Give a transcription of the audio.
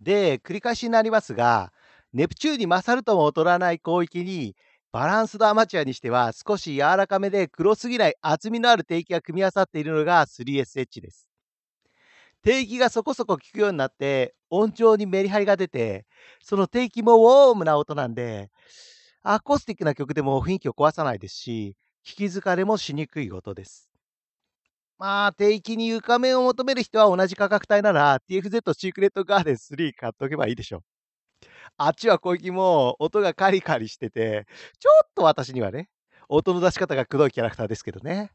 で、繰り返しになりますが、ネプチューンに勝るとも劣らない広域に、バランスドアマチュアにしては少し柔らかめで黒すぎない厚みのある定期が組み合わさっているのが 3SH です。定期がそこそこ効くようになって、音調にメリハリが出て、その定期もウォームな音なんで、アコースティックな曲でも雰囲気を壊さないですし、聞き疲れもしにくい音です。まあ、定期に床面を求める人は同じ価格帯なら TFZ シークレットガーデン3買っとけばいいでしょう。あっちは小雪も音がカリカリしてて、ちょっと私にはね、音の出し方がくどいキャラクターですけどね。